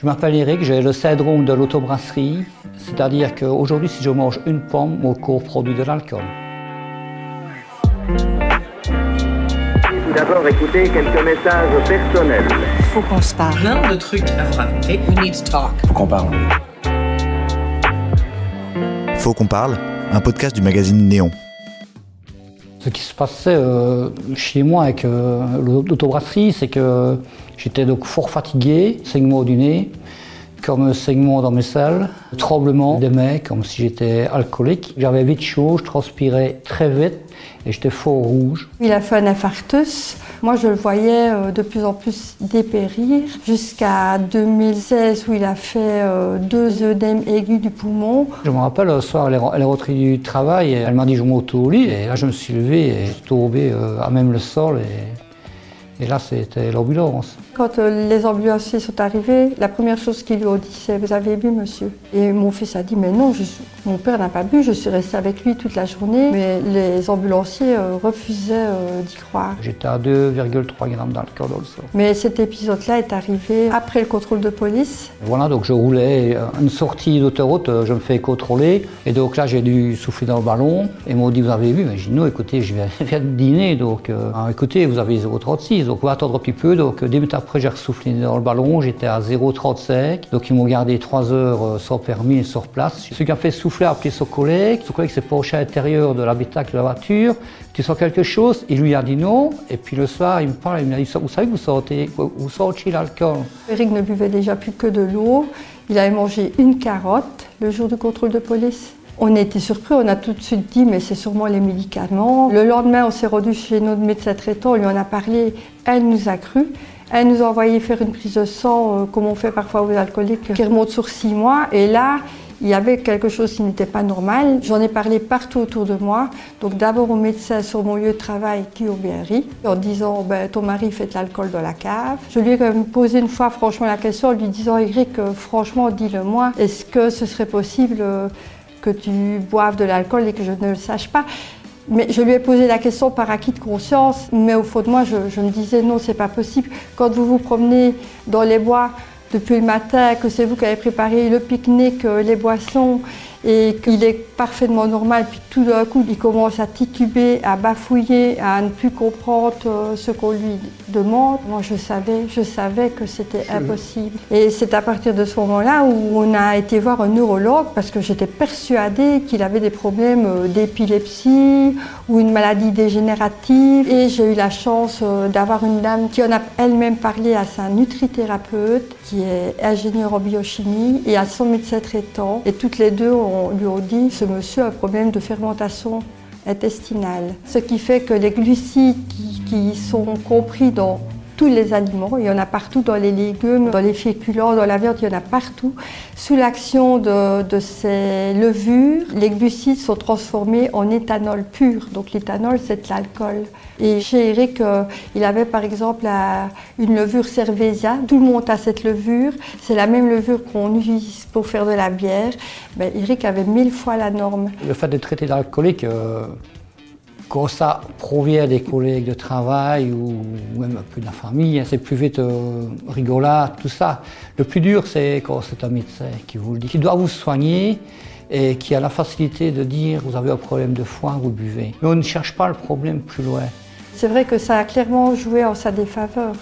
Je m'appelle Eric, j'ai le syndrome de l'autobrasserie, c'est-à-dire qu'aujourd'hui, si je mange une pomme, mon corps produit de l'alcool. Tout d'abord, écoutez quelques messages personnels. Faut qu'on se parle. Plein de trucs à vous raconter. We need to talk. Faut qu'on parle. Faut qu'on parle, un podcast du magazine Néon. Ce qui se passait euh, chez moi avec euh, l'autobrasserie, c'est que j'étais donc fort fatigué, saignement du nez, comme saignement dans mes selles, tremblement des mains, comme si j'étais alcoolique. J'avais vite chaud, je transpirais très vite et j'étais fort rouge. Il a fait un infarctus. Moi, je le voyais euh, de plus en plus dépérir jusqu'à 2016 où il a fait euh, deux œdèmes aigus du poumon. Je me rappelle, le soir, elle est, rentrée du travail et elle m'a dit je monte au lit. Et là, je me suis levé et tombé euh, à même le sol. Et, et là, c'était l'ambulance. Quand euh, les ambulanciers sont arrivés, la première chose qu'ils lui ont dit, c'est Vous avez bu, monsieur? Et mon fils a dit Mais non, je suis- mon père n'a pas bu, je suis resté avec lui toute la journée. Mais les ambulanciers euh, refusaient euh, d'y croire. J'étais à 2,3 grammes d'alcool dans le sang. Mais cet épisode-là est arrivé après le contrôle de police. Voilà, donc je roulais à une sortie d'autoroute, euh, je me fais contrôler. Et donc là, j'ai dû souffler dans le ballon. Et ils m'ont dit, vous avez vu? Mais j'ai dit, non, écoutez, je viens, de dîner. Donc, euh, Ah, écoutez, vous avez 0,36. Donc, on va attendre un petit peu. Donc, euh, dix minutes après, j'ai ressoufflé dans le ballon. J'étais à 0,35. Donc, ils m'ont gardé 3 heures euh, sans permis et sur place. Ce qui a fait souffler a appelé son collègue. Son collègue s'est penché à l'intérieur de l'habitacle de la voiture. Tu sens quelque chose Il lui a dit non. Et puis le soir, il me parle, il me dit, vous savez que vous sentez, vous sentez l'alcool Eric ne buvait déjà plus que de l'eau. Il avait mangé une carotte le jour du contrôle de police. On a été surpris, on a tout de suite dit mais c'est sûrement les médicaments. Le lendemain, on s'est rendu chez notre médecin traitant, on lui en a parlé, elle nous a cru. Elle nous a envoyé faire une prise de sang, euh, comme on fait parfois aux alcooliques, qui remonte sur six mois. Et là, il y avait quelque chose qui n'était pas normal. J'en ai parlé partout autour de moi. Donc d'abord au médecin sur mon lieu de travail, Guillaume Berry, en disant ben, ton mari fait de l'alcool dans la cave. Je lui ai quand même posé une fois franchement la question en lui disant Eric, euh, franchement, dis-le-moi, est-ce que ce serait possible euh, que tu boives de l'alcool et que je ne le sache pas? Mais je lui ai posé la question par acquis de conscience, mais au fond de moi, je, je me disais non, c'est pas possible. Quand vous vous promenez dans les bois depuis le matin, que c'est vous qui avez préparé le pique-nique, euh, les boissons, et qu'il est parfaitement normal, puis tout d'un coup, il commence à tituber, à bafouiller, à ne plus comprendre euh, ce qu'on lui demande. Moi, je savais, je savais que c'était impossible. Et c'est à partir de ce moment-là où on a été voir un neurologue, parce que j'étais persuadée qu'il avait des problèmes euh, d'épilepsie ou une maladie dégénérative. Et j'ai eu la chance euh, d'avoir une dame qui en a elle-même parlé à sa nutrithérapeute, qui est ingénieure en biochimie, et à son médecin traitant. Et toutes les deux on lui ont dit ce monsieur a un problème de fermentation intestinale. Ce qui fait que les glucides qui, qui sont compris dans tous les aliments, il y en a partout dans les légumes, dans les féculents, dans la viande, il y en a partout. Sous l'action de, ces levures, les glucides sont transformés en éthanol pur. Donc l'éthanol, c'est de l'alcool. Et chez Eric, il avait par exemple une levure cervésia. Tout le monde a cette levure. C'est la même levure qu'on utilise pour faire de la bière. Ben, Eric avait mille fois la norme. Le fait d'être traité d'alcoolique, euh, quand ça provient des collègues de travail ou même un peu de la famille, hein, c'est plus vite euh, tout ça. Le plus dur, c'est quand c'est un médecin qui vous le dit, qui doit vous soigner et qui a la facilité de dire vous avez un problème de foie, vous buvez. Mais on ne cherche pas le problème plus loin. C'est vrai que ça a clairement joué en sa défaveur.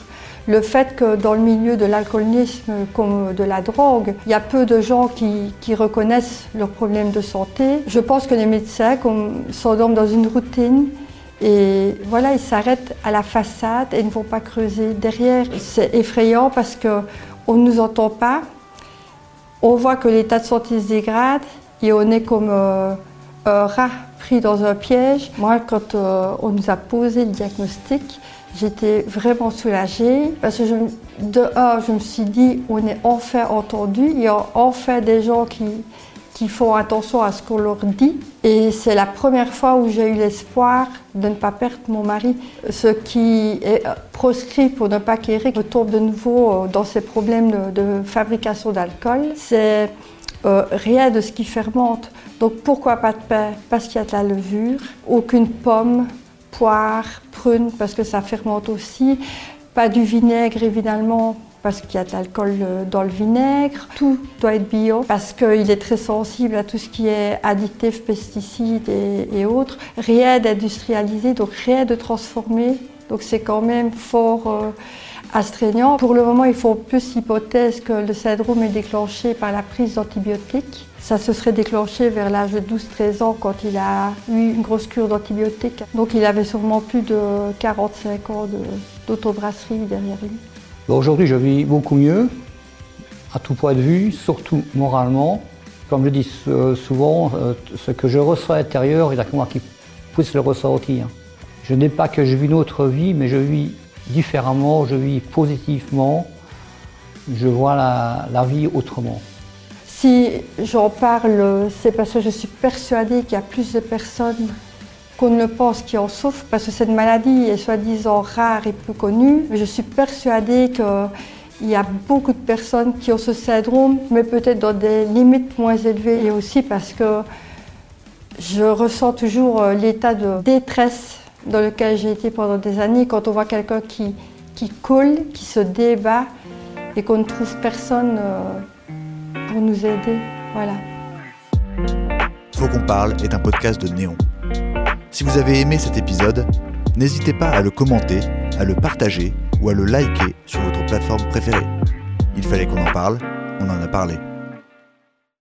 Le fait que dans le milieu de l'alcoolisme comme de la drogue, il y a peu de gens qui, reconnaissent leurs problèmes de santé. Je pense que les médecins s'endorment dans une routine et voilà, ils s'arrêtent à la façade et ne vont pas creuser derrière. C'est effrayant parce qu'on ne nous entend pas, on voit que l'état de santé se dégrade et on est comme euh, un rat pris dans un piège. Moi, quand euh, on nous a posé le diagnostic, j'étais vraiment soulagée parce que je, de un, je me suis dit, on est enfin entendu, il y a enfin des gens qui, qui font attention à ce qu'on leur dit. Et c'est la première fois où j'ai eu l'espoir de ne pas perdre mon mari. Ce qui est proscrit pour ne pas qu'Éric retombe de nouveau euh, dans ses problèmes de, de fabrication d'alcool, c'est euh, rien de ce qui fermente. Donc pourquoi pas de pain? Parce qu'il y a de la levure, aucune pomme, poire, prune, parce que ça fermente aussi, pas du vinaigre évidemment, parce qu'il y a de l'alcool euh, dans le vinaigre. Tout doit être bio parce qu'il est très sensible à tout ce qui est additifs, pesticides et, autres. Rien d'industrialisé, donc rien de transformé. Donc c'est quand même fort euh, astreignant. Pour le moment, ils font plus hypothèse que le syndrome est déclenché par la prise d'antibiotiques. Ça se serait déclenché vers l'âge de 12-13 ans quand il a eu une grosse cure d'antibiotiques. Donc il avait sûrement plus de 45 ans d'autobrasserie derrière lui. Aujourd'hui, je vis beaucoup mieux, à tout point de vue, surtout moralement. Comme je dis souvent, euh, ce que je ressens à l'intérieur, il n'y a que moi qui puisse le ressentir. Je n'ai pas que je vis une autre vie, mais je vis différemment, je vis positivement, je vois la, vie autrement. Si j'en parle, c'est parce que je suis persuadée qu'il y a plus de personnes qu'on ne pense qui en souffrent, parce que cette maladie est soi-disant rare et peu connue. Je suis persuadée qu'il y a beaucoup de personnes qui ont ce syndrome, mais peut-être dans des limites moins élevées. Et aussi parce que je ressens toujours euh, l'état de détresse dans lequel j'ai été pendant des années quand on voit quelqu'un qui, coule, qui se débat et qu'on ne trouve personne euh, pour nous aider. Voilà. Faut qu'on parle est un podcast de Néon. Si vous avez aimé cet épisode, n'hésitez pas à le commenter, à le partager ou à le liker sur votre plateforme préférée. Il fallait qu'on en parle, on en a parlé.